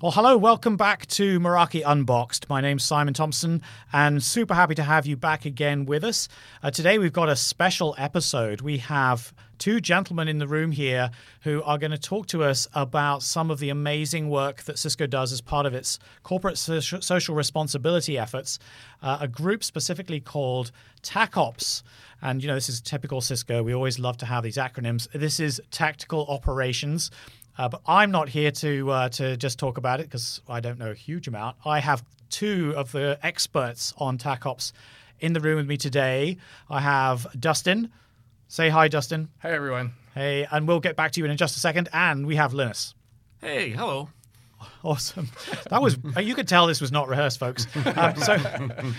Well, hello, welcome back to Meraki Unboxed. My name's Simon Thompson, and super happy to have you back again with us. Uh, today, we've got a special episode. We have two gentlemen in the room here who are going to talk to us about some of the amazing work that Cisco does as part of its corporate social responsibility efforts. Uh, a group specifically called TACOps. And, you know, this is typical Cisco. We always love to have these acronyms. This is Tactical Operations. Uh, but I'm not here to uh, to just talk about it because I don't know a huge amount. I have two of the experts on TACOps in the room with me today. I have Dustin. Say hi, Dustin. Hey, everyone. Hey, and we'll get back to you in just a second. And we have Linus. Hey, hello. Awesome. That was you could tell this was not rehearsed, folks. Um, so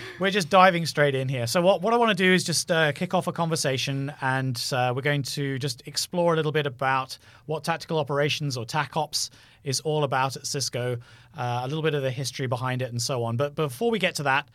we're just diving straight in here. So what what I want to do is just uh, kick off a conversation, and uh, we're going to just explore a little bit about what tactical operations or TACOps is all about at Cisco, uh, a little bit of the history behind it, and so on. But before we get to that.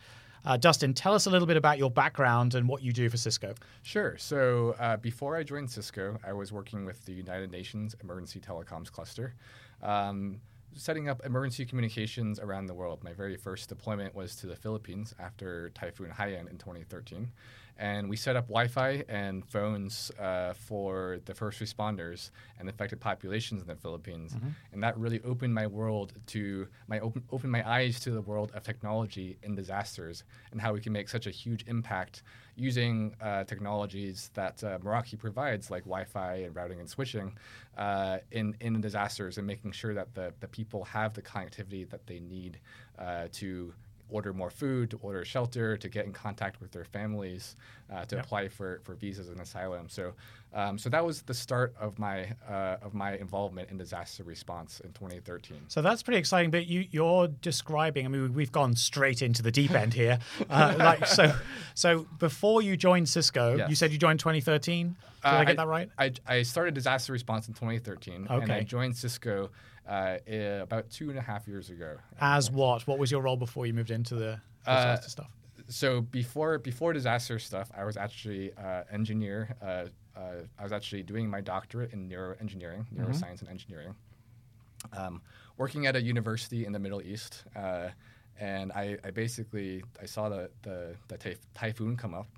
Uh, Dustin, tell us a little bit about your background and what you do for Cisco. Sure. So, uh, before I joined Cisco, I was working with the United Nations Emergency Telecoms Cluster. Um, setting up emergency communications around the world. My very first deployment was to the Philippines after Typhoon Haiyan in 2013. And we set up Wi Fi and phones uh, for the first responders and affected populations in the Philippines. Mm-hmm. And that really opened my world to my open, opened my eyes to the world of technology in disasters and how we can make such a huge impact using uh, technologies that uh, Meraki provides, like Wi-Fi and routing and switching, uh, in in disasters, and making sure that the the people have the connectivity that they need uh, to order more food, to order shelter, to get in contact with their families, uh, to yep. apply for, for visas and asylum. So, um, so that was the start of my uh, of my involvement in disaster response in 2013. So that's pretty exciting. But you you're describing. I mean, we've gone straight into the deep end here. Uh, like so, so before you joined Cisco, yes. you said you joined 2013. Did I get uh, that right? I, I started disaster response in 2013, okay. and I joined Cisco uh, about two and a half years ago. As what? What was your role before you moved into the uh, stuff? So before before disaster stuff, I was actually uh, engineer. Uh, uh, I was actually doing my doctorate in neuroengineering, mm-hmm. neuroscience and engineering. Um, working at a university in the Middle East, uh, and I, I, basically I saw the the, the typhoon come up,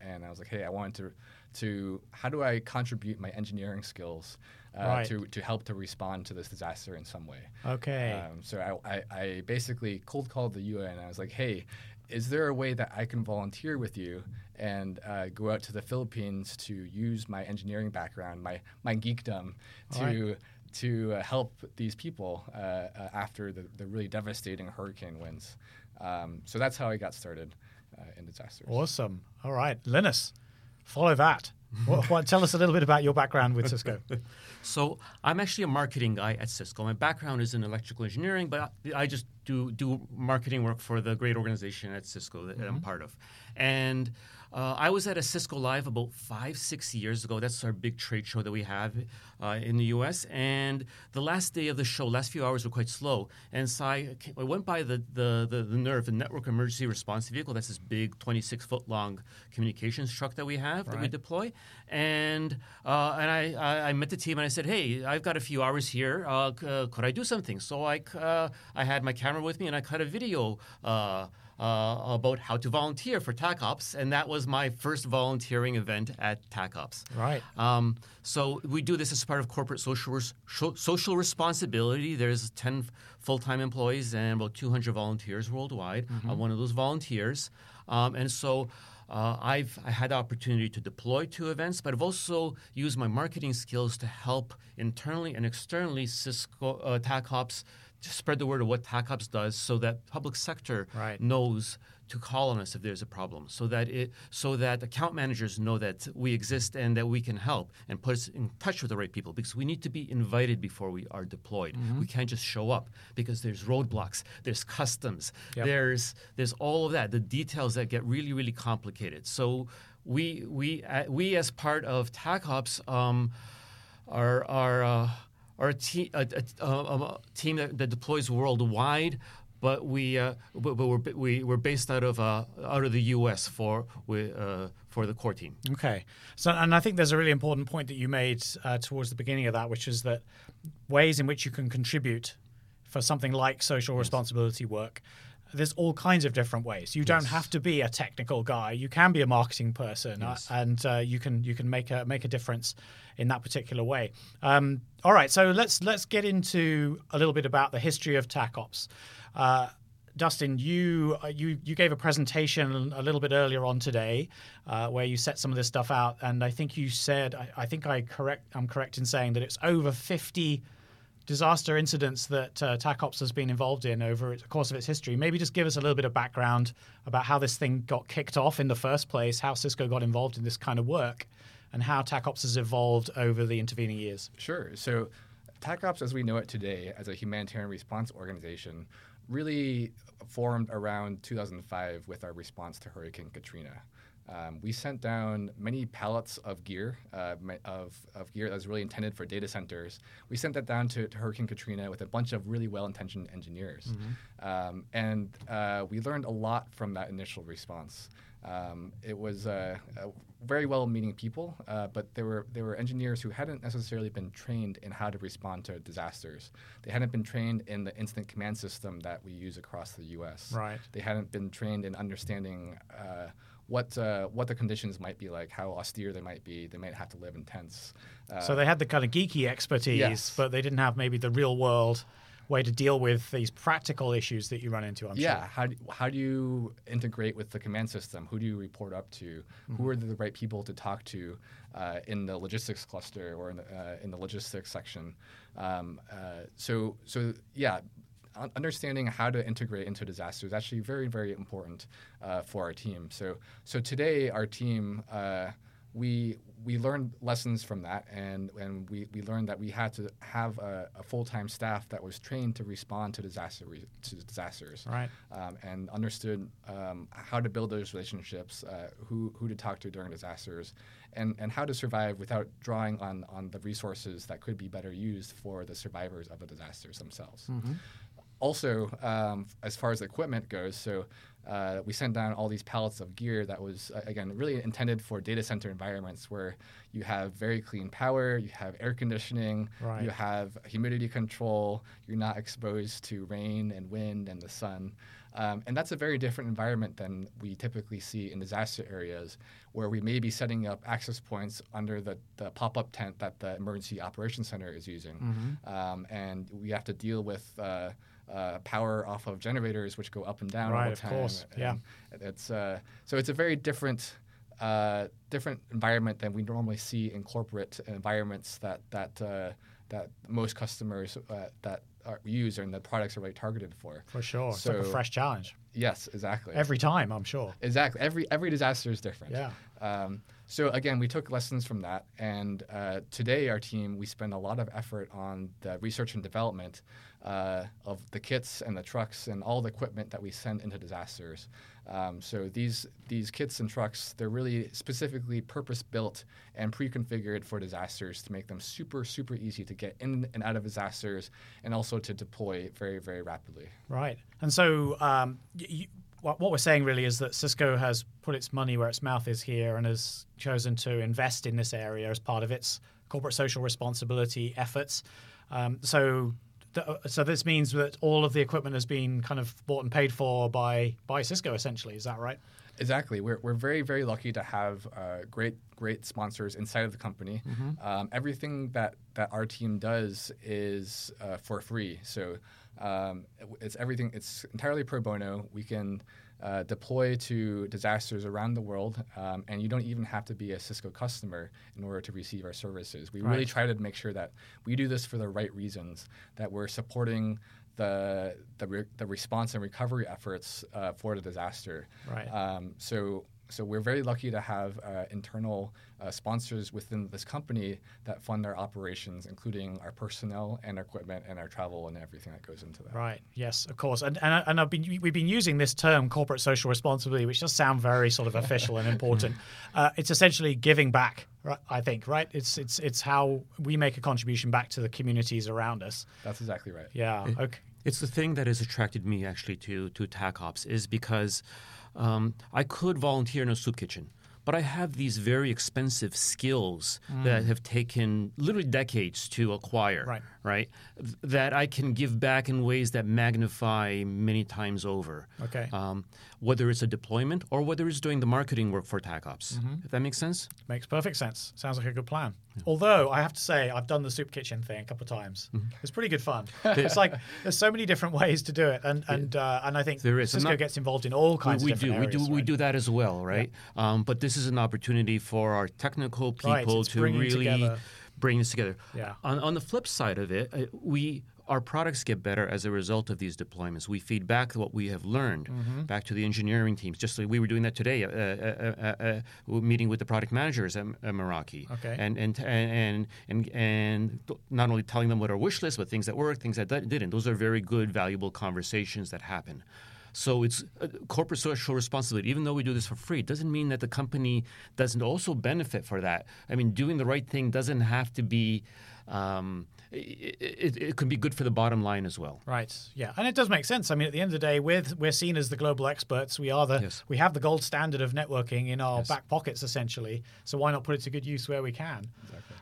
and I was like, hey, I wanted to to how do I contribute my engineering skills uh, right. to, to help to respond to this disaster in some way. Okay. Um, so I, I, I, basically cold called the UN. I was like, hey, is there a way that I can volunteer with you and uh, go out to the Philippines to use my engineering background, my, my geekdom, to right. to uh, help these people uh, uh, after the, the really devastating hurricane winds? Um, so that's how I got started uh, in disasters. Awesome. All right, Linus, follow that. What, what, tell us a little bit about your background with Cisco. So I'm actually a marketing guy at Cisco. My background is in electrical engineering, but I just do do marketing work for the great organization at Cisco that mm-hmm. I'm part of. And uh, I was at a Cisco Live about five, six years ago. That's our big trade show that we have uh, in the U.S. And the last day of the show, last few hours were quite slow. And so I, I went by the, the, the, the NERV, the Network Emergency Response Vehicle. That's this big 26 foot long communications truck that we have right. that we deploy. And uh, and I, I, I, met the team and I said, hey, I've got a few hours here. Uh, uh, could I do something? So I, uh, I had my camera with me and I cut a video uh, about how to volunteer for TACOps, and that was my first volunteering event at TACOps. Right. Um, so we do this as part of corporate social res- social responsibility. There's 10 full-time employees and about 200 volunteers worldwide. Mm-hmm. I'm one of those volunteers, um, and so. Uh, I've I had the opportunity to deploy to events, but I've also used my marketing skills to help internally and externally Cisco uh, TACOps spread the word of what TACOPS does so that public sector right. knows to call on us if there's a problem so that it so that account managers know that we exist and that we can help and put us in touch with the right people because we need to be invited before we are deployed mm-hmm. we can't just show up because there's roadblocks there's customs yep. there's there's all of that the details that get really really complicated so we we uh, we as part of TACOPS um, are are uh, are a, te- a, a, a team that, that, deploys worldwide, but we uh, but, we're we, we're based out of uh, out of the U.S. for we, uh, for the core team. Okay, so and I think there's a really important point that you made uh, towards the beginning of that, which is that ways in which you can contribute for something like social responsibility work, there's all kinds of different ways. You don't have to be a technical guy. You can be a marketing person, uh, and uh, you can you can make a make a difference in that particular way. Um, all right, so let's let's get into a little bit about the history of TACops. Uh, Dustin, you uh, you you gave a presentation a little bit earlier on today, uh, where you set some of this stuff out, and I think you said I, I think I correct I'm correct in saying that it's over 50 disaster incidents that uh, TACops has been involved in over the course of its history. Maybe just give us a little bit of background about how this thing got kicked off in the first place, how Cisco got involved in this kind of work, and how TACops has evolved over the intervening years. Sure. So, TACops, as we know it today, as a humanitarian response organization, really formed around 2005 with our response to Hurricane Katrina. Um, we sent down many pallets of gear, uh, of, of gear that was really intended for data centers. We sent that down to, to Hurricane Katrina with a bunch of really well intentioned engineers. Mm-hmm. Um, and uh, we learned a lot from that initial response. Um, it was uh, very well-meaning people, uh, but they were they were engineers who hadn't necessarily been trained in how to respond to disasters. They hadn't been trained in the incident command system that we use across the U.S. Right. They hadn't been trained in understanding uh, what uh, what the conditions might be like, how austere they might be. They might have to live in tents. Uh, so they had the kind of geeky expertise, yes. but they didn't have maybe the real world way to deal with these practical issues that you run into. I'm yeah, sure. how do, how do you integrate with the command system? Who do you report up to? Mm-hmm. Who are the right people to talk to uh, in the logistics cluster or in the, uh, in the logistics section? Um, uh, so so yeah, understanding how to integrate into disaster is actually very, very important uh, for our team. So, so today our team, uh, we we learned lessons from that, and, and we, we learned that we had to have a, a full time staff that was trained to respond to disaster re- to disasters, right? Um, and understood um, how to build those relationships, uh, who who to talk to during disasters, and, and how to survive without drawing on on the resources that could be better used for the survivors of the disasters themselves. Mm-hmm also, um, as far as equipment goes, so uh, we sent down all these pallets of gear that was, uh, again, really intended for data center environments where you have very clean power, you have air conditioning, right. you have humidity control, you're not exposed to rain and wind and the sun. Um, and that's a very different environment than we typically see in disaster areas where we may be setting up access points under the, the pop up tent that the Emergency Operations Center is using. Mm-hmm. Um, and we have to deal with uh, uh, power off of generators, which go up and down right, all the time. Right, Of course, yeah. It's uh, so it's a very different. Uh, different environment than we normally see in corporate environments that that uh, that most customers uh, that are, use and the products are really targeted for. For sure, so, it's like a fresh challenge. Yes, exactly. Every time, I'm sure. Exactly. Every every disaster is different. Yeah. Um, so again, we took lessons from that, and uh, today our team we spend a lot of effort on the research and development uh, of the kits and the trucks and all the equipment that we send into disasters. Um, so these these kits and trucks they're really specifically purpose built and pre-configured for disasters to make them super super easy to get in and out of disasters and also to deploy very very rapidly. Right, and so. Um, what we're saying really is that Cisco has put its money where its mouth is here and has chosen to invest in this area as part of its corporate social responsibility efforts. Um, so so this means that all of the equipment has been kind of bought and paid for by by Cisco essentially. Is that right? Exactly. We're, we're very very lucky to have uh, great great sponsors inside of the company. Mm-hmm. Um, everything that that our team does is uh, for free. So um, it's everything. It's entirely pro bono. We can uh, deploy to disasters around the world, um, and you don't even have to be a Cisco customer in order to receive our services. We right. really try to make sure that we do this for the right reasons, that we're supporting the the, re- the response and recovery efforts uh, for the disaster. Right. Um, so so we're very lucky to have uh, internal uh, sponsors within this company that fund our operations, including our personnel and our equipment and our travel and everything that goes into that. Right. Yes, of course. And and, and I've been we've been using this term corporate social responsibility, which does sound very sort of official and important. Uh, it's essentially giving back. Right, I think right. It's it's it's how we make a contribution back to the communities around us. That's exactly right. Yeah. It, okay. It's the thing that has attracted me actually to to TACops is because um, I could volunteer in a soup kitchen, but I have these very expensive skills that have taken literally decades to acquire. Right. Right. That I can give back in ways that magnify many times over. Okay. Um, whether it's a deployment or whether it's doing the marketing work for TAC Ops. If that makes sense. Makes perfect sense. Sounds like a good plan. Although I have to say, I've done the soup kitchen thing a couple of times. Mm-hmm. It's pretty good fun. it's like there's so many different ways to do it, and and uh, and I think There is. Cisco not- gets involved in all kinds we, of do different we areas. do we do that as well right um, but this is an opportunity for our technical people Right, to really together- bring this together Yeah. on, on the flip side of it uh, we our products get better as a result of these deployments. We feed back what we have learned Mm-hmm. back to the engineering teams. Just like we were doing that today, uh, uh, uh, uh, uh, meeting with the product managers at, at Meraki, Okay. and and and and and not only telling them what our wish list, but things that worked, things that didn't. Those are very good, valuable conversations that happen. So it's uh, corporate social responsibility. Even though we do this for free, it doesn't mean that the company doesn't also benefit for that. I mean, doing the right thing doesn't have to be. Um, it, it, it can be good for the bottom line as well. Right. Yeah, and it does make sense. I mean, at the end of the day, we're we're seen as the global experts. We are the Yes. we have the gold standard of networking in our back pockets, essentially. So why not put it to good use where we can?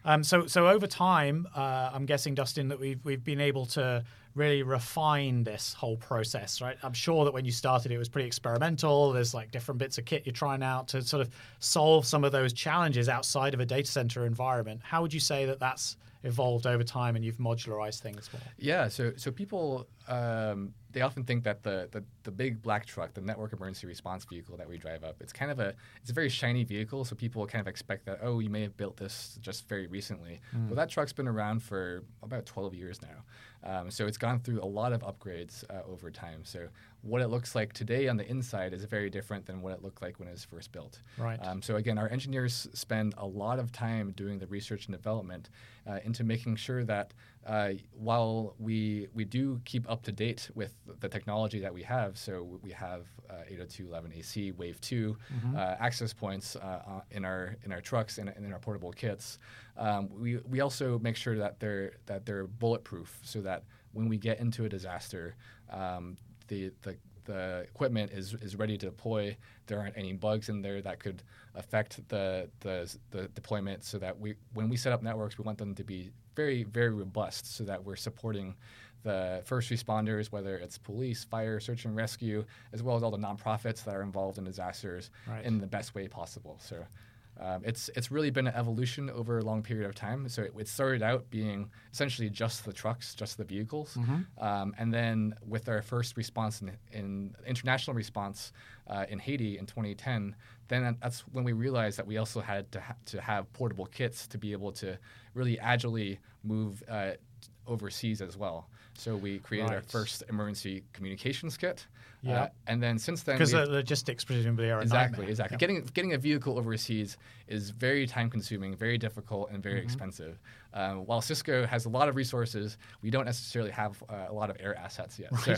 Um, so so over time, uh, I'm guessing Dustin that we've we've been able to really refine this whole process, right? I'm sure that when you started, it was pretty experimental. There's like different bits of kit you're trying out to sort of solve some of those challenges outside of a data center environment. How would you say that that's evolved over time and you've modularized things more? Yeah, so so people um, they often think that the, the the big black truck, the network emergency response vehicle that we drive up, it's kind of a it's a very shiny vehicle, so people kind of expect that oh you may have built this just very recently. Well, that truck's been around for about 12 years now, um, so it's gone through a lot of upgrades uh, over time. So what it looks like today on the inside is very different than what it looked like when it was first built. Right. Um, so again, our engineers spend a lot of time doing the research and development uh, into making sure that uh, while we we do keep up to date with the technology that we have, so we have uh, 802.11ac Wave 2 uh, access points uh, uh, in our in our trucks and, and in our portable kits. Um, we we also make sure that they're that they're bulletproof, so that when we get into a disaster, um, the the the equipment is, is ready to deploy. There aren't any bugs in there that could affect the, the the deployment. So that we when we set up networks, we want them to be very very robust, so that we're supporting the first responders, whether it's police, fire, search and rescue, as well as all the nonprofits that are involved in disasters, Right. in the best way possible. So. Um, it's it's really been an evolution over a long period of time. So it, it started out being essentially just the trucks, just the vehicles, um, and then with our first response in, in international response uh, in Haiti in 2010, then that's when we realized that we also had to ha- to have portable kits to be able to really agilely move uh, overseas as well. So we created our first emergency communications kit, Yeah. uh, and then since then Because we- the logistics presumably are a exactly nightmare. exactly Yeah. getting getting a vehicle overseas is very time consuming very difficult and Mm-hmm. very expensive uh, while cisco has a lot of resources we don't necessarily have uh, a lot of air assets yet so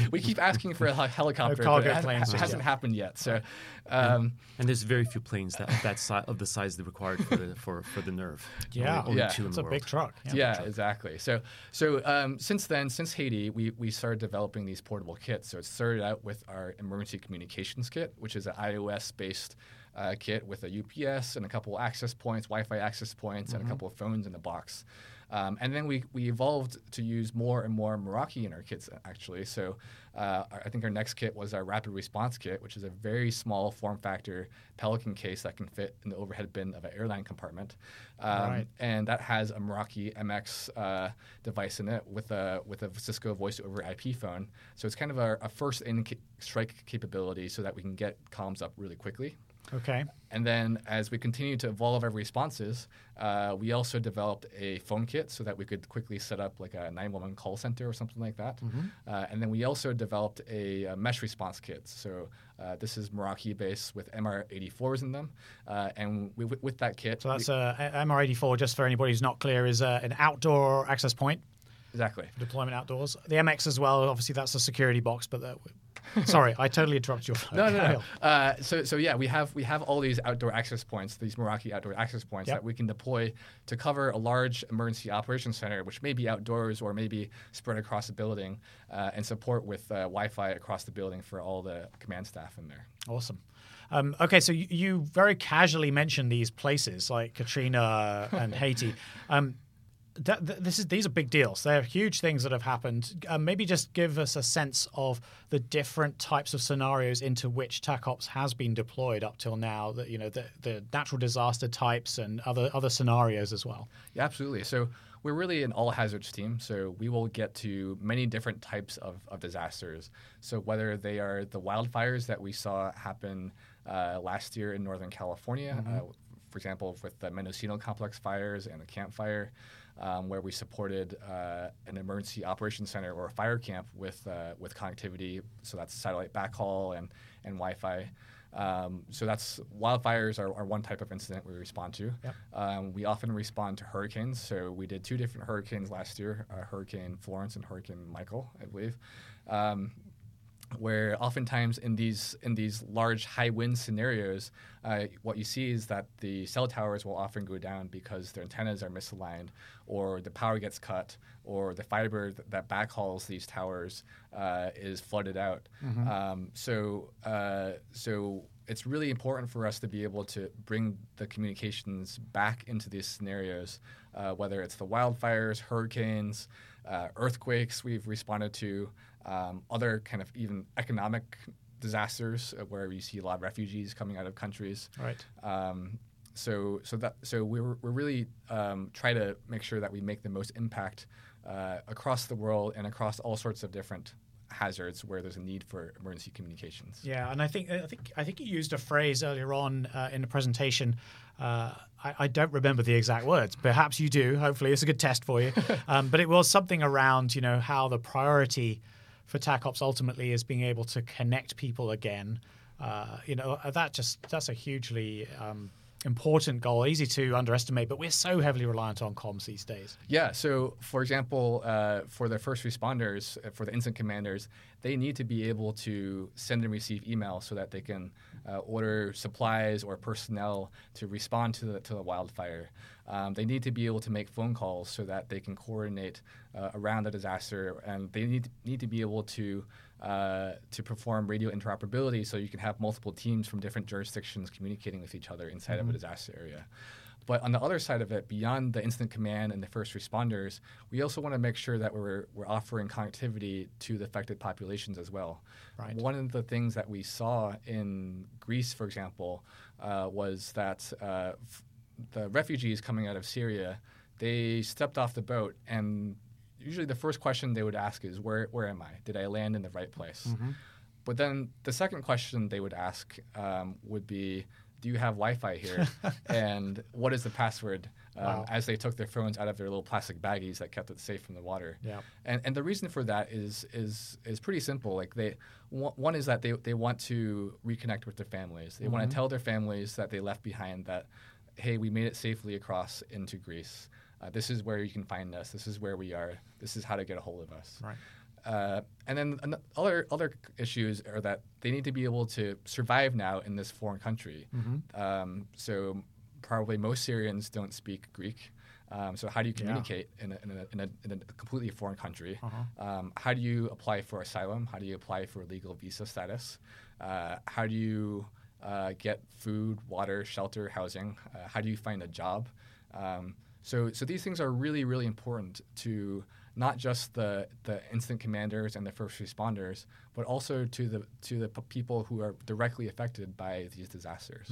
we keep asking for a helicopter cargo but it, has, planes it just hasn't yet. happened yet so um, And there's very few planes that of that size of the size that required for the for, for the NERV. Yeah. only, only Yeah. two in It's the a world. big truck. Yeah. yeah, exactly. So, so um, since then, since Haiti, we, we started developing these portable kits. So it started out with our emergency communications kit, which is an iOS-based uh, kit with a UPS and a couple access points, Wi-Fi access points, and a couple of phones in the box. Um, and then we, we evolved to use more and more Meraki in our kits, actually. So uh, I think our next kit was our rapid response kit, which is a very small form factor Pelican case that can fit in the overhead bin of an airline compartment. Um, Right. And that has a Meraki MX uh, device in it with a, with a Cisco voice over IP phone. So it's kind of a, a first in ca- strike capability so that we can get comms up really quickly. Okay. And then as we continue to evolve our responses, uh, we also developed a phone kit so that we could quickly set up like a 911 call center or something like that. Uh, and then we also developed a, uh mesh response kit. So uh, this is Meraki based with MR84s in them. Uh, and we, with that kit, So we- that's uh, MR84, just for anybody who's not clear, is an outdoor access point. Exactly. deployment outdoors. The MX as well. Obviously, that's a security box, but that. Sorry, I totally interrupted your flow. No, no, no. Uh, so, so yeah, we have we have all these outdoor access points, these Meraki outdoor access points Yep. that we can deploy to cover a large emergency operations center, which may be outdoors or maybe spread across the building, uh, and support with uh, Wi-Fi across the building for all the command staff in there. Awesome. Um, okay, so you, you very casually mentioned these places like Katrina and Haiti. Um, that, this is these are big deals. They're huge things that have happened. Uh, maybe just give us a sense of the different types of scenarios into which TACOps has been deployed up till now. That you know the, the natural disaster types and other other scenarios as well. Yeah, absolutely. So we're really an all hazards team. So we will get to many different types of, of disasters. So whether they are the wildfires that we saw happen uh, last year in Northern California, uh, for example, with the Mendocino complex fires and the Camp Fire, um, where we supported uh, an emergency operations center or a fire camp with uh, with connectivity. So that's satellite backhaul and and Wi-Fi. Um, so that's wildfires are, are one type of incident we respond to. Yep. Um, we often respond to hurricanes. So we did two different hurricanes last year: uh, Hurricane Florence and Hurricane Michael, I believe. Um, where oftentimes in these in these large high wind scenarios, uh, what you see is that the cell towers will often go down because their antennas are misaligned, or the power gets cut, or the fiber th- that backhauls these towers uh, is flooded out. Um, so uh, so it's really important for us to be able to bring the communications back into these scenarios, uh, whether it's the wildfires, hurricanes, uh, earthquakes we've responded to, um, other kind of even economic disasters uh, where you see a lot of refugees coming out of countries. Right. Um, so so that so we're we're really um, try to make sure that we make the most impact uh, across the world and across all sorts of different hazards where there's a need for emergency communications. Yeah, and I think I think I think you used a phrase earlier on uh, in the presentation. Uh, I, I don't remember the exact words. Perhaps you do. Hopefully, it's a good test for you. um, but it was something around you know how the priority for TACOps ultimately is being able to connect people again. Uh, you know that just that's a hugely um, important goal, easy to underestimate. But we're so heavily reliant on comms these days. Yeah. So, for example, uh, for the first responders, uh, for the incident commanders, they need to be able to send and receive email so that they can uh, order supplies or personnel to respond to the to the wildfire. Um, they need to be able to make phone calls so that they can coordinate uh, around the disaster, and they need need to be able to uh, to perform radio interoperability so you can have multiple teams from different jurisdictions communicating with each other inside of a disaster area. But on the other side of it, beyond the incident command and the first responders, we also want to make sure that we're, we're offering connectivity to the affected populations as well. Right. One of the things that we saw in Greece, for example, uh, was that uh, f- the refugees coming out of Syria, they stepped off the boat and usually the first question they would ask is, where, where am I? Did I land in the right place? But then the second question they would ask um, would be, do you have Wi-Fi here? and what is the password? Um, Wow. As they took their phones out of their little plastic baggies that kept it safe from the water. Yeah. And, and the reason for that is is is pretty simple. Like they, one one is that they, they want to reconnect with their families. They want to tell their families that they left behind that, hey, we made it safely across into Greece. Uh, this is where you can find us. This is where we are. This is how to get a hold of us. Right. Uh, and then an- other other issues are that they need to be able to survive now in this foreign country. Um, so probably most Syrians don't speak Greek. Um, so how do you Yeah. communicate in, a, in, a, in, a, in a completely foreign country? Um, how do you apply for asylum? How do you apply for legal visa status? Uh, how do you uh, get food, water, shelter, housing? Uh, how do you find a job? So, so these things are really, really important to not just the, the incident commanders and the first responders, but also to the to the p- people who are directly affected by these disasters.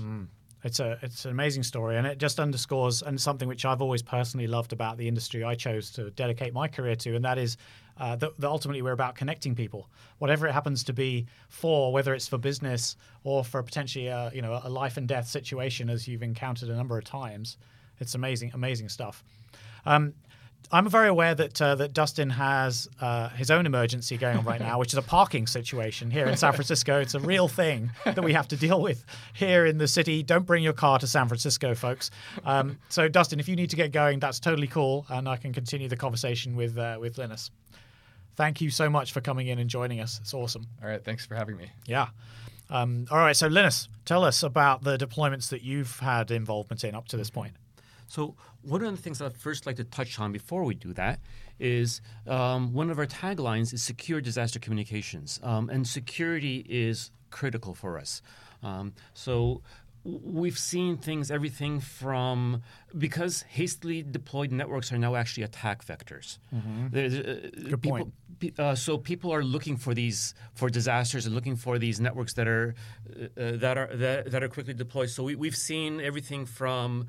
It's a it's an amazing story, and it just underscores and something which I've always personally loved about the industry I chose to dedicate my career to, and that is uh, that, that ultimately we're about connecting people, whatever it happens to be for, whether it's for business or for potentially a, you know a life and death situation, as you've encountered a number of times. It's amazing, amazing stuff. Um, I'm very aware that uh, that Dustin has uh, his own emergency going on right now, which is a parking situation here in San Francisco. It's a real thing that we have to deal with here in the city. Don't bring your car to San Francisco, folks. Um, so, Dustin, if you need to get going, that's totally cool, and I can continue the conversation with uh, with Linus. Thank you so much for coming in and joining us. It's awesome. All right, thanks for having me. Yeah. Um, all right, so Linus, tell us about the deployments that you've had involvement in up to this point. So one of the things I'd first like to touch on before we do that is um, one of our taglines is secure disaster communications, um, and security is critical for us. Um, so we've seen things everything from because hastily deployed networks are now actually attack vectors mm-hmm. uh, Good people, point. Uh, so people are looking for these for disasters and looking for these networks that are uh, that are that, that, are quickly deployed so we, we've seen everything from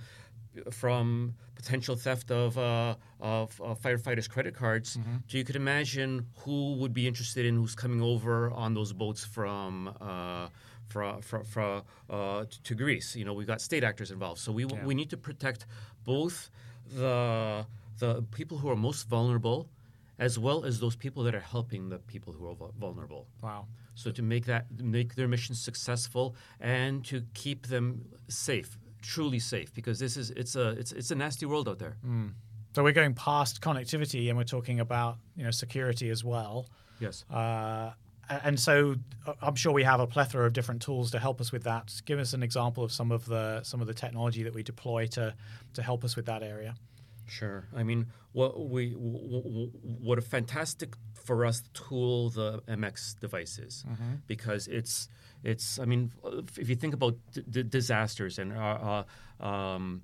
from potential theft of, uh, of, of, firefighters' credit cards. Mm-hmm. So you could imagine who would be interested in who's coming over on those boats from. Uh, from, from, from uh, to Greece, you know, we've got state actors involved, so we yeah. we need to protect both the the people who are most vulnerable, as well as those people that are helping the people who are vulnerable. Wow! So to make that make their mission successful and to keep them safe truly safe because this is it's a it's it's a nasty world out there. Mm. So we're going past connectivity and we're talking about you know security as well. Yes. Uh, and so uh, I'm sure we have a plethora of different tools to help us with that. Give us an example of some of the some of the technology that we deploy to to help us with that area. Sure. I mean, what we what a fantastic for us tool the MX device is mm-hmm. because it's it's I mean if you think about d- disasters and uh, uh, um,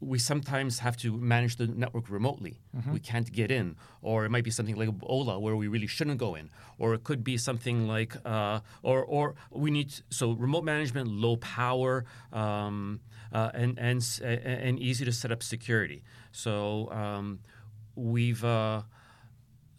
we sometimes have to manage the network remotely. Mm-hmm. We can't get in, or it might be something like Ebola where we really shouldn't go in, or it could be something like, uh, or or we need so remote management, low power, um, uh, and and and easy to set up security. So um, we've.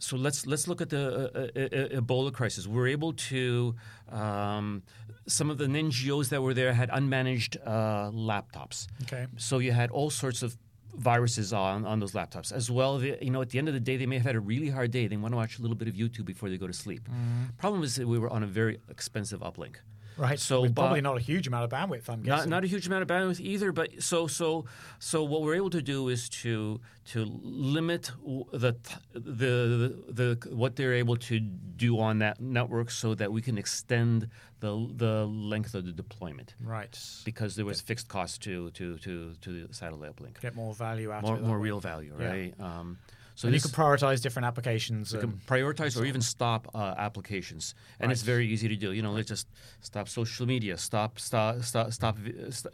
Uh, so let's let's look at the uh, uh, uh, Ebola crisis. We're able to um, some of the NGOs that were there had unmanaged uh, laptops. Okay. So you had all sorts of viruses on, on those laptops as well. You know, at the end of the day, they may have had a really hard day. They want to watch a little bit of YouTube before they go to sleep. Mm. Problem is that we were on a very expensive uplink. Right. So With probably not a huge amount of bandwidth. I'm guessing. Not, not a huge amount of bandwidth either. But so so so what we're able to do is to to limit the the the, the what they're able to do on that network so that we can extend the the length of the deployment. Right. Because there was fixed cost to to to to the satellite uplink. Get more value out more, of it. More real value, right? Yeah. Um, so and you can prioritize different applications. You can prioritize or even stop uh, applications, and right. it's very easy to do. You know, let's just stop social media, stop stop stop stop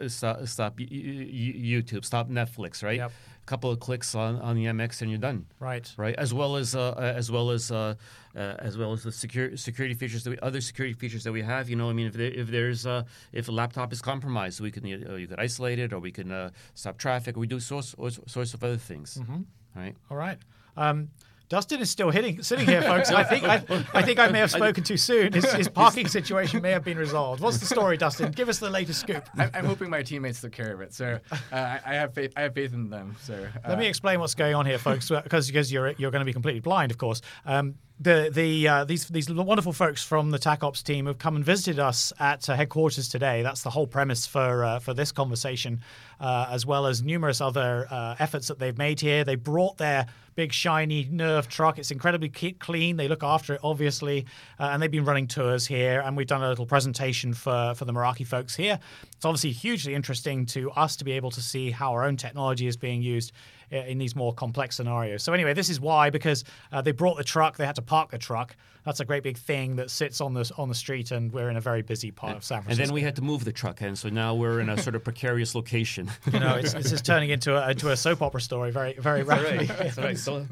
stop, stop YouTube, stop Netflix, right? Yep. A couple of clicks on, on the MX and you're done. Right. Right. As well as uh, as well as uh, uh, as well as the secure, security features that we, other security features that we have. You know, I mean, if there, if there's uh, if a laptop is compromised, we can uh, you could isolate it, or we can uh, stop traffic, or we do source sorts of other things. Mm-hmm. Right. All right. Um, Dustin is still hitting, sitting here, folks. I think I, I, think I may have spoken too soon. His, his, parking situation may have been resolved. What's the story, Dustin? Give us the latest scoop. I, am hoping my teammates took care of it, so uh, I, I, have faith. I have faith in them. So uh, let me explain what's going on here, folks, because because you're you're going to be completely blind, of course. Um, the the uh, these these wonderful folks from the TACOps team have come and visited us at uh, headquarters today. That's the whole premise for uh, for this conversation, uh, as well as numerous other uh, efforts that they've made here. They brought their big shiny NERV truck. It's incredibly clean. They look after it, obviously, uh, and they've been running tours here. And we've done a little presentation for for the Meraki folks here. It's obviously hugely interesting to us to be able to see how our own technology is being used in these more complex scenarios. So anyway, this is why because uh, they brought the truck, they had to park the truck. That's a great big thing that sits on the on the street, and we're in a very busy part and, of San Francisco. And then we had to move the truck, and so now we're in a sort of precarious location. you know, it's, it's just turning into a, into a soap opera story very very rapidly. That's right. That's right. So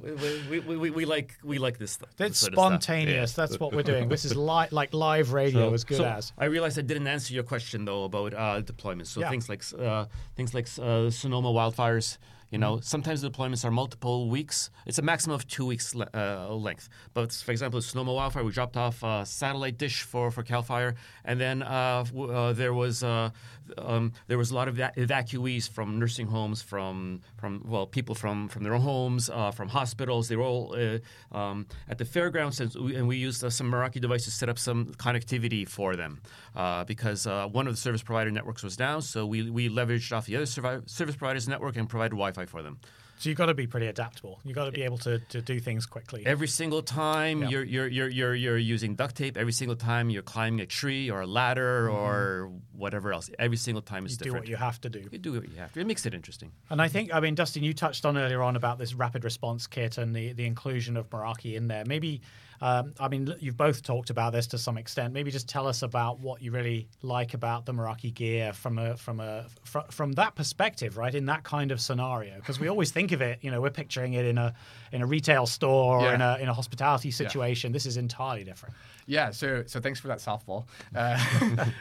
we, we, we, we, like we like this. Stuff, it's spontaneous. Yeah. That's what we're doing. This is li- like live radio so, as good so as. I realized I didn't answer your question though about uh, deployments. So yeah. things like uh, things like uh, Sonoma wildfires You know, sometimes the deployments are multiple weeks. It's a maximum of two weeks le- uh, length. But for example, Sonoma Wildfire, we dropped off a satellite dish for for Cal Fire, and then uh, w- uh, there was uh, um, there was a lot of eva- evacuees from nursing homes, from from well, people from from their own homes, uh, from hospitals. They were all uh, um, at the fairgrounds, and we, and we used uh, some Meraki devices to set up some connectivity for them uh, because uh, one of the service provider networks was down. So we we leveraged off the other survi- service provider's network and provided Wi-Fi for them. So you've got to be pretty adaptable. You've got to be able to, to do things quickly. Every single time Yeah. you're, you're, you're, you're, you're using duct tape, every single time you're climbing a tree or a ladder or whatever else, every single time it's Mm-hmm. you do different. what you have to do. You do what you have to. It makes it interesting. And I think, I mean, Dustin, you touched on earlier on about this rapid response kit and the, the inclusion of Meraki in there. Maybe, um, I mean, you've both talked about this to some extent. Maybe just tell us about what you really like about the Meraki gear from a from a fr- from that perspective, right? In that kind of scenario, because we always think of it, you know, we're picturing it in a in a retail store or Yeah. in a in a hospitality situation. This is entirely different. Yeah, so so thanks for that softball. Uh,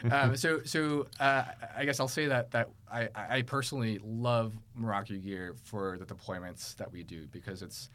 um, so so uh, I guess I'll say that that I, I personally love Meraki gear for the deployments that we do because it's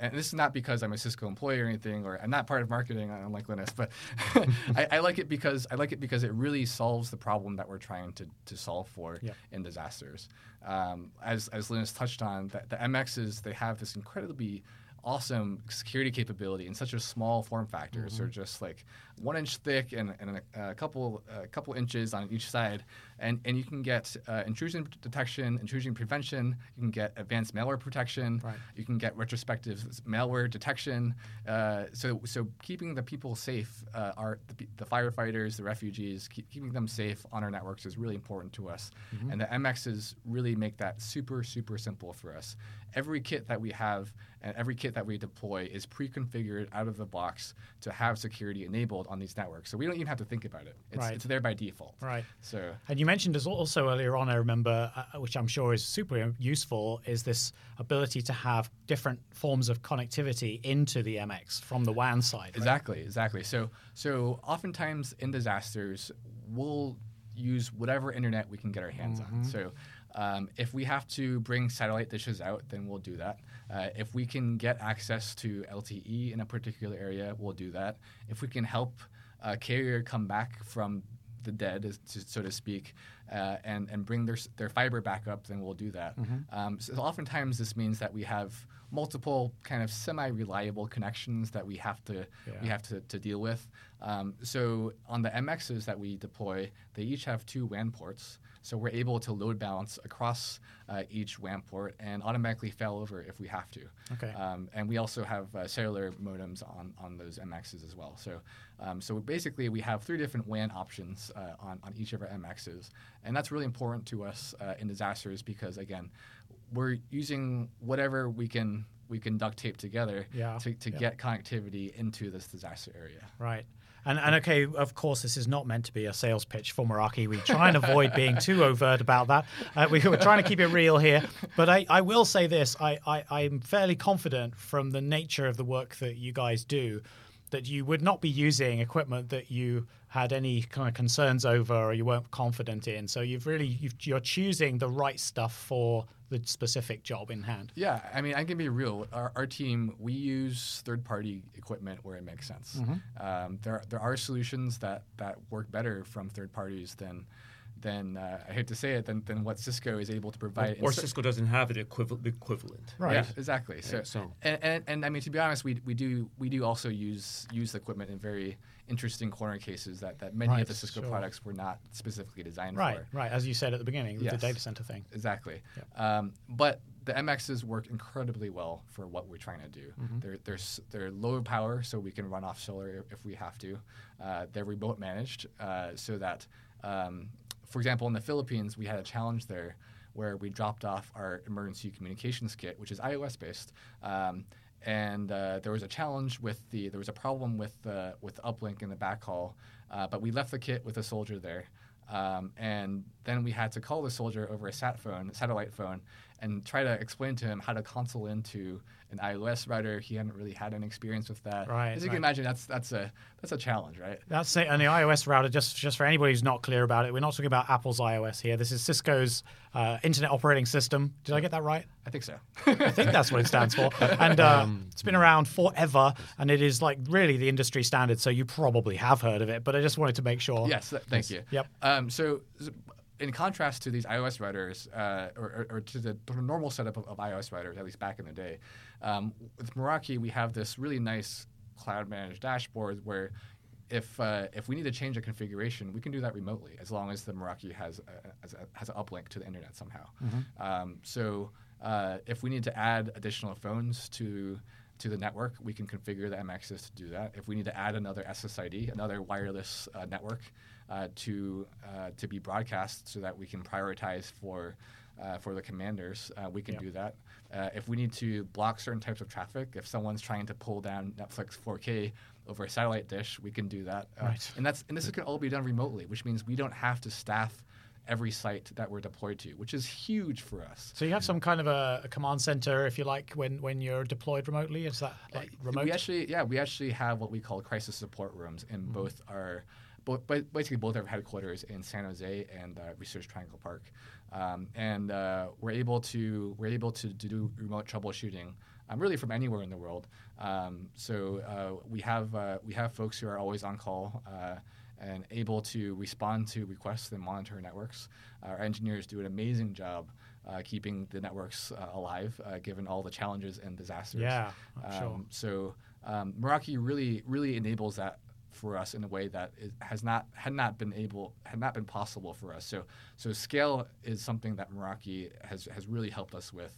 and this is not because I'm a Cisco employee or anything, or I'm not part of marketing, unlike Linus, but I, I like it because I like it because it really solves the problem that we're trying to, to solve for Yeah. in disasters. Um, as as Linus touched on, the, the MXs they have this incredibly awesome security capability in such a small form factor. So they're just like one inch thick and, and a, a couple a couple inches on each side, and and you can get uh, intrusion detection, intrusion prevention. You can get advanced malware protection. Right. You can get retrospective malware detection. Uh, so so keeping the people safe, uh, are the, the firefighters, the refugees, keep, keeping them safe on our networks is really important to us. And the MXs really make that super super simple for us. Every kit that we have and every kit that we deploy is pre-configured out of the box to have security enabled on these networks. So we don't even have to think about it. It's, Right. it's there by default. Right. So And you mentioned as also earlier on, I remember, uh, which I'm sure is super useful, is this ability to have different forms of connectivity into the MX from the WAN side. right? Exactly, exactly. So, so oftentimes in disasters, we'll use whatever internet we can get our hands on. So, um, if we have to bring satellite dishes out, then we'll do that. Uh, if we can get access to LTE in a particular area, we'll do that. If we can help a carrier come back from the dead, so to speak, uh, and and bring their their fiber back up, then we'll do that. Um, so oftentimes this means that we have multiple kind of semi-reliable connections that we have to we have to, to deal with. Um, so on the MXs that we deploy, they each have two WAN ports. So we're able to load balance across uh, each WAN port and automatically fail over if we have to. Okay. Um, and we also have uh, cellular modems on, on those MXs as well. So, um, so basically, we have three different WAN options uh, on, on each of our MXs. And that's really important to us uh, in disasters because, again, we're using whatever we can we can duct tape together Yeah, to, to yeah. get connectivity into this disaster area. Right. And, and okay, of course, this is not meant to be a sales pitch for Meraki. We try and avoid being too overt about that. Uh, we, we're trying to keep it real here. But I, I will say this I, I, I'm fairly confident from the nature of the work that you guys do that you would not be using equipment that you had any kind of concerns over or you weren't confident in. So you've really, you've, you're choosing the right stuff for the specific job in hand. Yeah, I mean, I can be real. Our, our team, we use third-party equipment where it makes sense. Um, there, there are solutions that, that work better from third parties than, than uh, I hate to say it, than, than what Cisco is able to provide. Or cer- Cisco doesn't have an equivalent. equivalent. Right. Yeah, exactly. So, so- And, and, and I mean, to be honest, we, we do we do also use use the equipment in very interesting corner cases that, that many Right, of the Cisco sure. products were not specifically designed Right, for. right. As you said at the beginning, Yes. the data center thing. Exactly. Um, but the MXs work incredibly well for what we're trying to do. Mm-hmm. They're, they're, they're low power, so we can run off solar if we have to. Uh, they're remote managed, uh, so that, um, for example, in the Philippines, we had a challenge there where we dropped off our emergency communications kit, which is iOS based. Um, and uh, there was a challenge with the there was a problem with the with uplink in the backhaul, uh, but we left the kit with a soldier there. Um, and then we had to call the soldier over a sat phone, satellite phone, and try to explain to him how to console into an iOS router. He hadn't really had any experience with that. Right, As you right. can imagine, that's that's a that's a challenge, right? That's it. And the iOS router, just just for anybody who's not clear about it, we're not talking about Apple's iOS here. This is Cisco's uh, Internet Operating System. Did I get that right? I think so. I think that's what it stands for. And uh, it's been around forever, and it is like really the industry standard. So you probably have heard of it, but I just wanted to make sure. Yes, th- thank you. Yep. Um, so, in contrast to these iOS routers, uh, or, or, to the normal setup of, of iOS routers, at least back in the day, um, with Meraki, we have this really nice cloud managed dashboard where if uh, if we need to change a configuration, we can do that remotely as long as the Meraki has a, has, a, has an uplink to the internet somehow. Um, so uh, if we need to add additional phones to to the network, we can configure the MXs to do that. If we need to add another SSID, another wireless uh, network, uh, to uh, to be broadcast so that we can prioritize for uh, for the commanders, uh, we can Yep. do that. Uh, if we need to block certain types of traffic, if someone's trying to pull down Netflix 4K over a satellite dish, we can do that. Uh, Right. And that's and this can all be done remotely, which means we don't have to staff every site that we're deployed to, which is huge for us. So you have some kind of a, a command center, if you like, when when you're deployed remotely. Is that like remote? We actually, yeah, we actually have what we call crisis support rooms in Mm-hmm. both our, but basically both our headquarters in San Jose and uh, Research Triangle Park, um, and uh, we're able to we're able to, to do remote troubleshooting. Um, really from anywhere in the world. Um, so uh, we have uh, we have folks who are always on call uh, and able to respond to requests and monitor networks. Our engineers do an amazing job uh, keeping the networks uh, alive, uh, given all the challenges and disasters. Yeah, I'm sure. Um, so um, Meraki really really enables that for us in a way that is, has not had not been able had not been possible for us. So so scale is something that Meraki has has really helped us with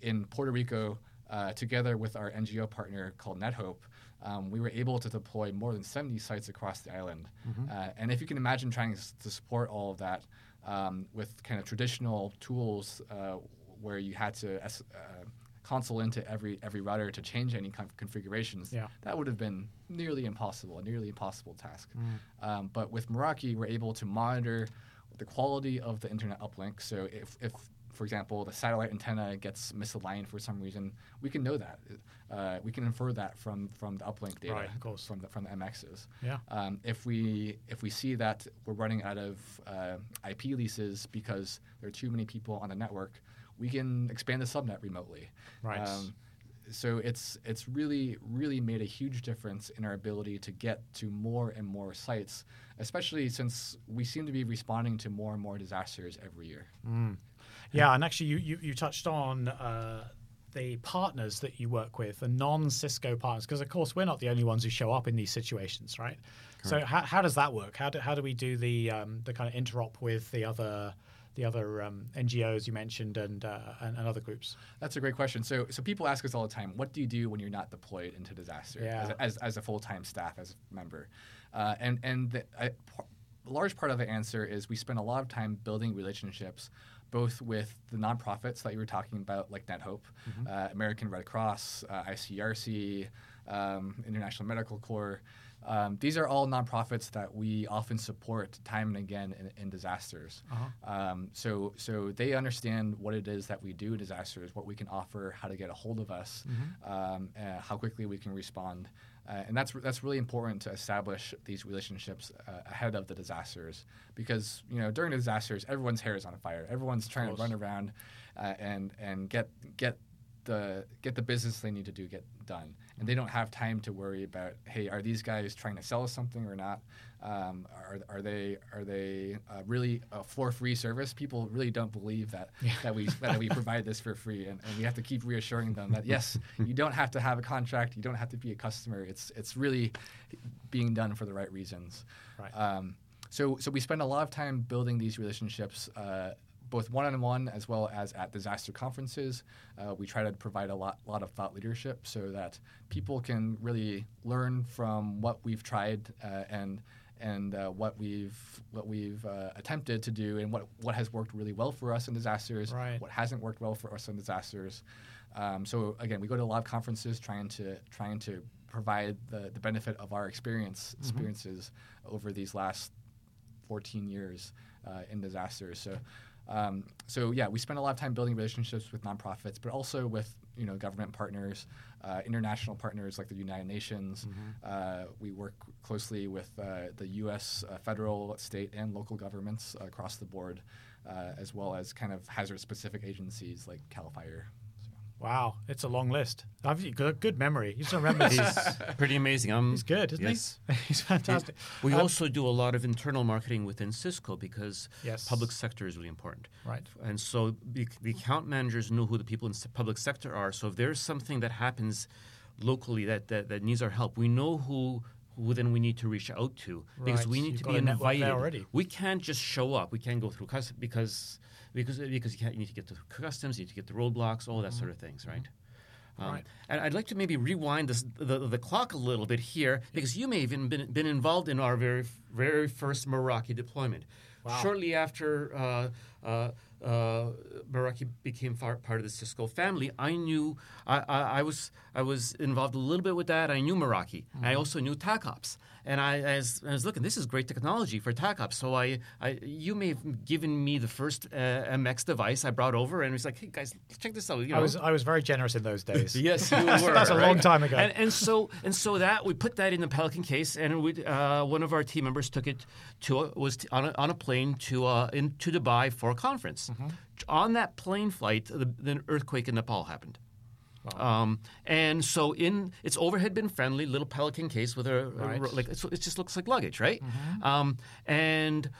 in Puerto Rico. Uh, together with our NGO partner called NetHope, um, we were able to deploy more than 70 sites across the island. Uh, and if you can imagine trying to support all of that um, with kind of traditional tools uh, where you had to uh, console into every every router to change any kind of configurations, Yeah. that would have been nearly impossible, a nearly impossible task. Um, but with Meraki, we're able to monitor the quality of the internet uplink. So if, if for example, the satellite antenna gets misaligned for some reason, we can know that. Uh, we can infer that from, from the uplink data, Right, of course. from the from the MXs. Yeah. Um, if we if we see that we're running out of uh, IP leases because there are too many people on the network, we can expand the subnet remotely. Right. Um, so it's it's really really made a huge difference in our ability to get to more and more sites, especially since we seem to be responding to more and more disasters every year. Yeah, and actually, you you, you touched on uh, the partners that you work with, the non-Cisco partners, because of course we're not the only ones who show up in these situations, right? So how, how does that work? How do how do we do the um, the kind of interop with the other the other um, NGOs you mentioned and, uh, and and other groups? That's a great question. So, so people ask us all the time, what do you do when you're not deployed into disaster Yeah. as, a, as, as a full-time staff, as a member? Uh, and and the, a large part of the answer is we spend a lot of time building relationships, both with the nonprofits that you were talking about, like NetHope, uh, American Red Cross, uh, ICRC, um, International Medical Corps. Um, these are all nonprofits that we often support time and again in, in disasters. Um, so, so they understand what it is that we do in disasters, what we can offer, how to get a hold of us, um, uh, how quickly we can respond, uh, and that's that's really important to establish these relationships uh, ahead of the disasters because you know during the disasters everyone's hair is on fire, everyone's trying to run around uh, and and get get the get the business they need to do get done, and they don't have time to worry about hey, are these guys trying to sell us something or not? Um, are, are they are they uh, really a for free service? People really don't believe that that we that we provide this for free, and, and we have to keep reassuring them that yes, you don't have to have a contract, you don't have to be a customer. It's it's really being done for the right reasons. Right. Um, so, so we spend a lot of time building these relationships, uh, both one-on-one as well as at disaster conferences. Uh, we try to provide a lot, lot of thought leadership so that people can really learn from what we've tried uh, and and uh, what we've what we've uh, attempted to do and what what has worked really well for us in disasters, Right. what hasn't worked well for us in disasters. Um, so again, we go to a lot of conferences trying to trying to provide the, the benefit of our experience experiences over these last 14 years uh, in disasters. So Um, so yeah, we spend a lot of time building relationships with nonprofits, but also with you know government partners, uh, international partners like the United Nations. Uh, we work closely with uh, the U.S. Uh, federal, state, and local governments across the board, uh, as well as kind of hazard-specific agencies like Cal Fire. Wow, it's a long list. I've got a good memory. You still remember these. Pretty amazing. Um, He's good, isn't yes. he? He's fantastic. We Um, also do a lot of internal marketing within Cisco because Yes. public sector is really important. Right. And so the, the account managers know who the people in the public sector are. So if there's something that happens locally that, that, that needs our help, we know who who then we need to reach out to because Right. we need You've to be invited. already. We can't just show up. We can't go through cus- because because because you, can't, you need to get to customs, you need to get the roadblocks, all that sort of things, right? Um, Mm-hmm. Right. And I'd like to maybe rewind this, the, the clock a little bit here because you may have even been, been involved in our very very first Meraki deployment. Wow. Shortly after uh, uh, uh, Meraki became far, part of the Cisco family, I knew I, I, I was I was involved a little bit with that. I knew Meraki. I also knew TACOps, and I, was, I was looking. This is great technology for TACOps. So I, I you may have given me the first uh, MX device I brought over, and it was like, hey guys, check this out. You I was I was very generous in those days. Yes, you were. That's a long time ago. And, and so and so that we put that in the Pelican case, and we, uh, one of our team members took it to a, was t- on a, on a plane to uh, in, to Dubai for a conference. Mm-hmm. On that plane flight, the, the earthquake in Nepal happened. Um, and so in its overhead bin friendly little Pelican case with a, a Right. ro- like it just looks like luggage, right? Um, and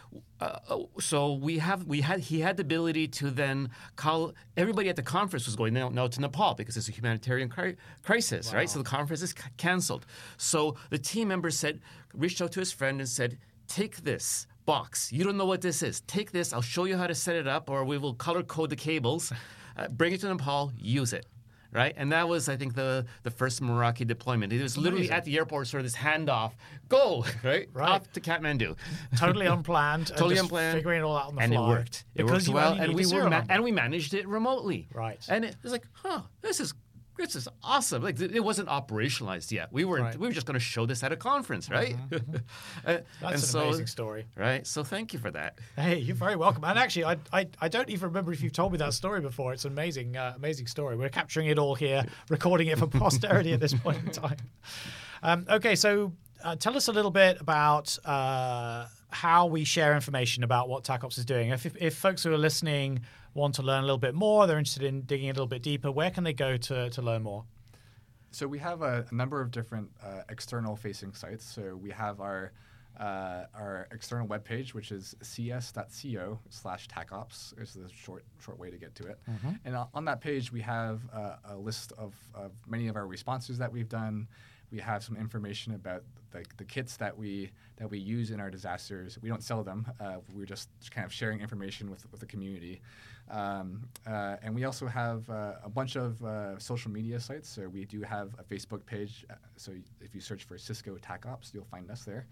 uh, so we have we had he had the ability to then call everybody at the conference was going now, now to Nepal because it's a humanitarian cri- crisis, right? So the conference is c- canceled. So the team member said reached out to his friend and said, "Take this." Box. You don't know what this is. Take this. I'll show you how to set it up, or we will color code the cables. Uh, bring it to Nepal. Use it right? And that was, I think, the the first Meraki deployment. It was literally Amazing. at the airport, sort of this handoff, go right, Right. off to Kathmandu, totally unplanned. and Totally unplanned. Figuring it all out on the and fly. it worked. It because worked well, and we were ma- and we managed it remotely. Right. And it was like, huh, this is. This is awesome. Like it wasn't operationalized yet. We weren't. Right. Mm-hmm, We were just going to show this at a conference, right? Uh, That's and an so, amazing story. right? So thank you for that. Hey, you're very welcome. And actually, I, I, I don't even remember if you've told me that story before. It's an amazing, uh, amazing story. We're capturing it all here, recording it for posterity at this point in time. Um, okay, so uh, tell us a little bit about uh, how we share information about what TACOps is doing. If, if, if folks who are listening want to learn a little bit more, they're interested in digging a little bit deeper, where can they go to, to learn more? So we have a, a number of different uh, external facing sites. So we have our uh, our external webpage, which is cs.co slash tacops is the short short way to get to it. And on on that page, we have uh, a list of, of many of our responses that we've done. We have some information about the, the kits that we that we use in our disasters. We don't sell them. Uh, we're just kind of sharing information with, with the community. Um, uh, and we also have uh, a bunch of uh, social media sites. So we do have a Facebook page. Uh, so if you search for Cisco TACOps, you'll find us there.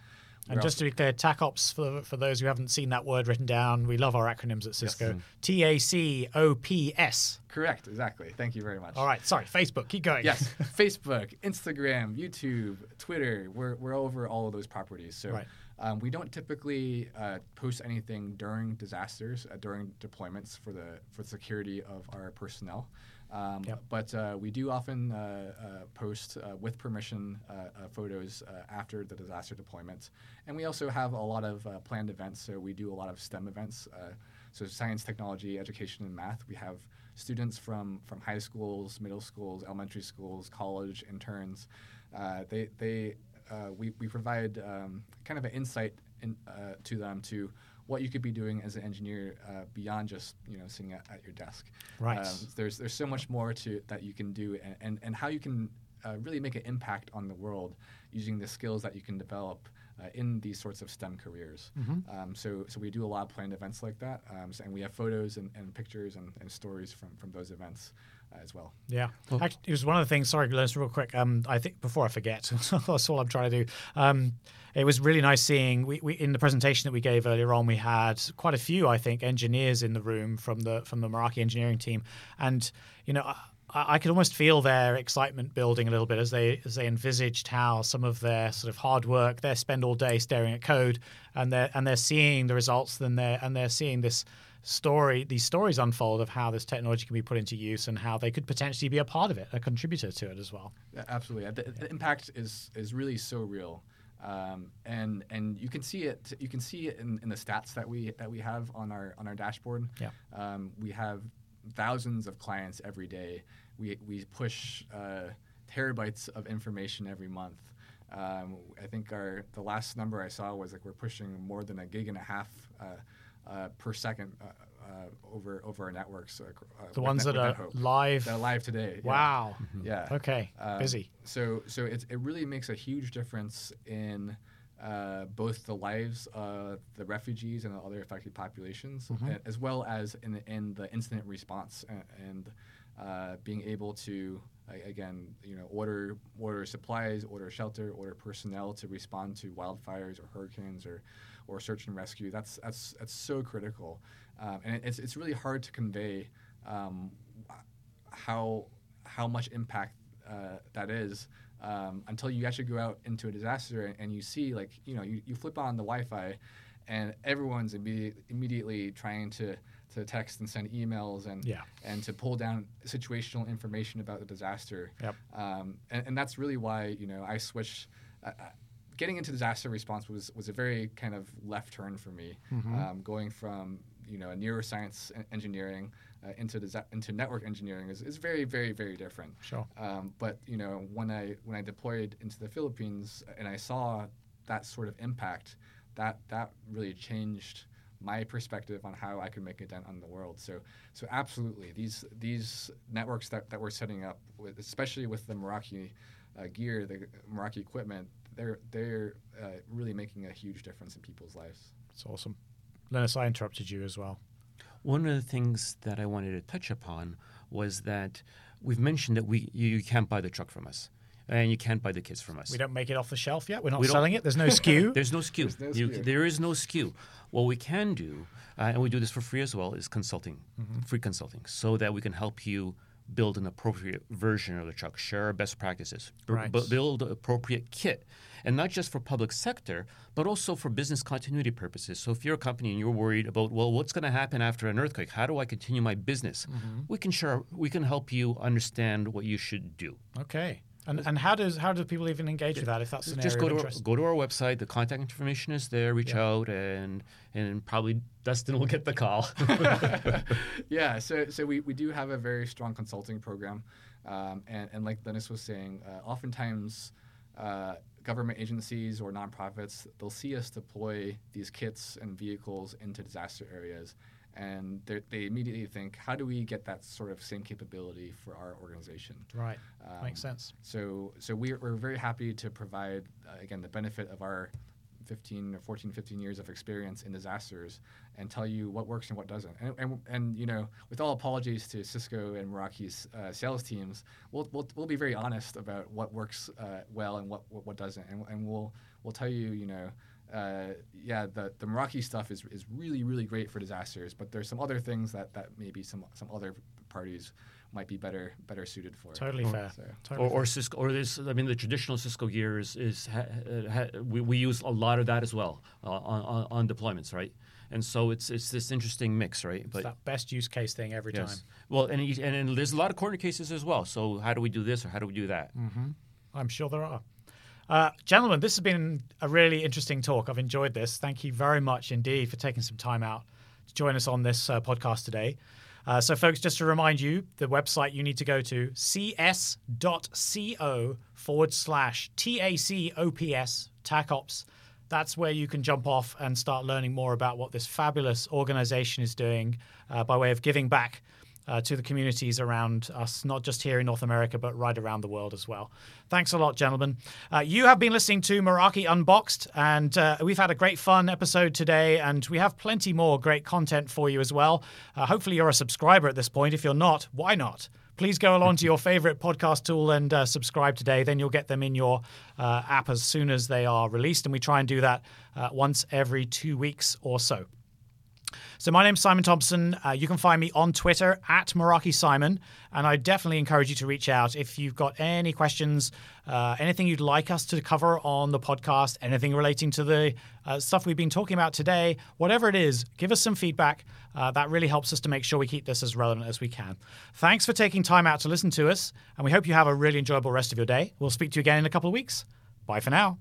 And We're just to be clear, TACOps, for, for those who haven't seen that word written down, we love our acronyms at Cisco. T A C O P S. correct, exactly. Thank you very much. All right, sorry, Facebook, keep going. Yes, Facebook, Instagram, YouTube, Twitter. We're, we're over all of those properties. So Right. Um, we don't typically uh, post anything during disasters, uh, during deployments for the for the security of our personnel. Um, Yep. But uh, we do often uh, uh, post uh, with permission uh, uh, photos uh, after the disaster deployment. And we also have a lot of uh, planned events. So we do a lot of STEM events. Uh, so science, technology, education, and math. We have students from, from high schools, middle schools, elementary schools, college, interns. Uh, they, they, uh, we, we provide um, kind of an insight in, uh, to them to what you could be doing as an engineer uh, beyond just you know sitting at, at your desk. Right. Um, there's there's so much more to that you can do and, and, and how you can uh, really make an impact on the world using the skills that you can develop uh, in these sorts of STEM careers. Um, so so we do a lot of planned events like that, um, so- and we have photos and, and pictures and, and stories from, from those events as well. Yeah, Actually, it was one of the things. Sorry, Glenn, real quick. Um, I think before I forget, that's all I'm trying to do. Um, it was really nice seeing. We, we in the presentation that we gave earlier on, we had quite a few, I think, engineers in the room from the from the Meraki engineering team, and you know. I, I could almost feel their excitement building a little bit as they as they envisaged how some of their sort of hard work, they spend all day staring at code, and they're and they're seeing the results, then they're and they're seeing this story, these stories unfold of how this technology can be put into use and how they could potentially be a part of it, a contributor to it as well. Absolutely, the, the impact is is really so real, um, and and you can see it. You can see it in, in the stats that we that we have on our on our dashboard. Yeah. Um, we have thousands of clients every day. We we push uh, terabytes of information every month. Um, I think our the last number I saw was like we're pushing more than a gig and a half uh, uh, per second uh, uh, over over our networks. Uh, The ones Net- that are live. That are live today. yeah. Wow. Yeah. Okay. Um, Busy. So so it, it really makes a huge difference in uh, both the lives of the refugees and the other affected populations, Mm-hmm. as well as in, in the incident response and, and uh, being able to again you know order order supplies, order shelter, order personnel to respond to wildfires or hurricanes or or search and rescue. That's that's that's so critical, um, and it's it's really hard to convey um, how how much impact uh, that is um, until you actually go out into a disaster and, and you see like you know you, you flip on the Wi-Fi and everyone's immediate, immediately trying to to text and send emails and Yeah. and to pull down situational information about the disaster. Yep. Um, and, and that's really why you know I switched. Getting into disaster response was was a very kind of left turn for me, um, going from you know a neuroscience engineering uh, into desi- into network engineering is, is very very very different. Sure. Um, but you know when I when I deployed into the Philippines and I saw that sort of impact, that that really changed my perspective on how I could make a dent on the world. So so absolutely these these networks that, that we're setting up, with, especially with the Meraki uh, gear, the Meraki equipment, they're they're uh, really making a huge difference in people's lives. It's awesome. Linus, I interrupted you as well. One of the things that I wanted to touch upon was that we've mentioned that we you, you can't buy the truck from us, and you can't buy the kits from us. We don't make it off the shelf yet. We're not We don't- selling it. There's no SKU. There's no SKU. There's no You- SKU. there is no SKU. What we can do, uh, and we do this for free as well, is consulting, Mm-hmm. free consulting, so that we can help you build an appropriate version of the truck, share our best practices, b- Right. bu- build an appropriate kit, and not just for public sector, but also for business continuity purposes. So if you're a company and you're worried about, well, what's going to happen after an earthquake? How do I continue my business? Mm-hmm. We can share. We can help you understand what you should do. okay. And and how does how do people even engage with that if that's an just area go of to our, go to our website. The contact information is there. Reach out, and and probably Dustin will get the call. yeah, so so we, we do have a very strong consulting program, um, and and like Dennis was saying, uh, oftentimes uh, government agencies or nonprofits they'll see us deploy these kits and vehicles into disaster areas, and they they immediately think, how do we get that sort of same capability for our organization? Right. Um, Makes sense. So, so we're, we're very happy to provide, uh, again, the benefit of our 15 or 14, 15 years of experience in disasters and tell you what works and what doesn't. And, and, and you know, with all apologies to Cisco and Meraki's uh, sales teams, we'll, we'll, we'll be very honest about what works uh, well and what, what, what doesn't. And, and we'll, we'll tell you, you know, uh, yeah, the, the Meraki stuff is, is really, really great for disasters, but there's some other things that, that maybe some, some other parties might be better better suited for. Totally fair. So- Totally or, or Cisco, or this. I mean, the traditional Cisco gear is, is ha, ha, we, we use a lot of that as well uh, on, on, on deployments, right? And so it's it's this interesting mix, right? It's that best use case thing every time. yes, well, and, and and there's a lot of corner cases as well. So how do we do this or how do we do that? I'm sure there are. Uh, gentlemen, this has been a really interesting talk. I've enjoyed this. Thank you very much indeed for taking some time out to join us on this uh, podcast today. Uh, so, folks, just to remind you, the website you need to go to cs.co forward slash TACOPS, TACOPS. That's where you can jump off and start learning more about what this fabulous organization is doing uh, by way of giving back uh, to the communities around us, not just here in North America, but right around the world as well. Thanks a lot, gentlemen. Uh, you have been listening to Meraki Unboxed, and uh, we've had a great fun episode today, and we have plenty more great content for you as well. Uh, hopefully, you're a subscriber at this point. If you're not, why not? Please go along to your favorite podcast tool and uh, subscribe today. Then you'll get them in your uh, app as soon as they are released. And we try and do that uh, once every two weeks or so. So my name's Simon Thompson. Uh, you can find me on Twitter at Meraki Simon, and I definitely encourage you to reach out if you've got any questions, uh, anything you'd like us to cover on the podcast, anything relating to the uh, stuff we've been talking about today, whatever it is. Give us some feedback. Uh, that really helps us to make sure we keep this as relevant as we can. Thanks for taking time out to listen to us, and we hope you have a really enjoyable rest of your day. We'll speak to you again in a couple of weeks. Bye for now.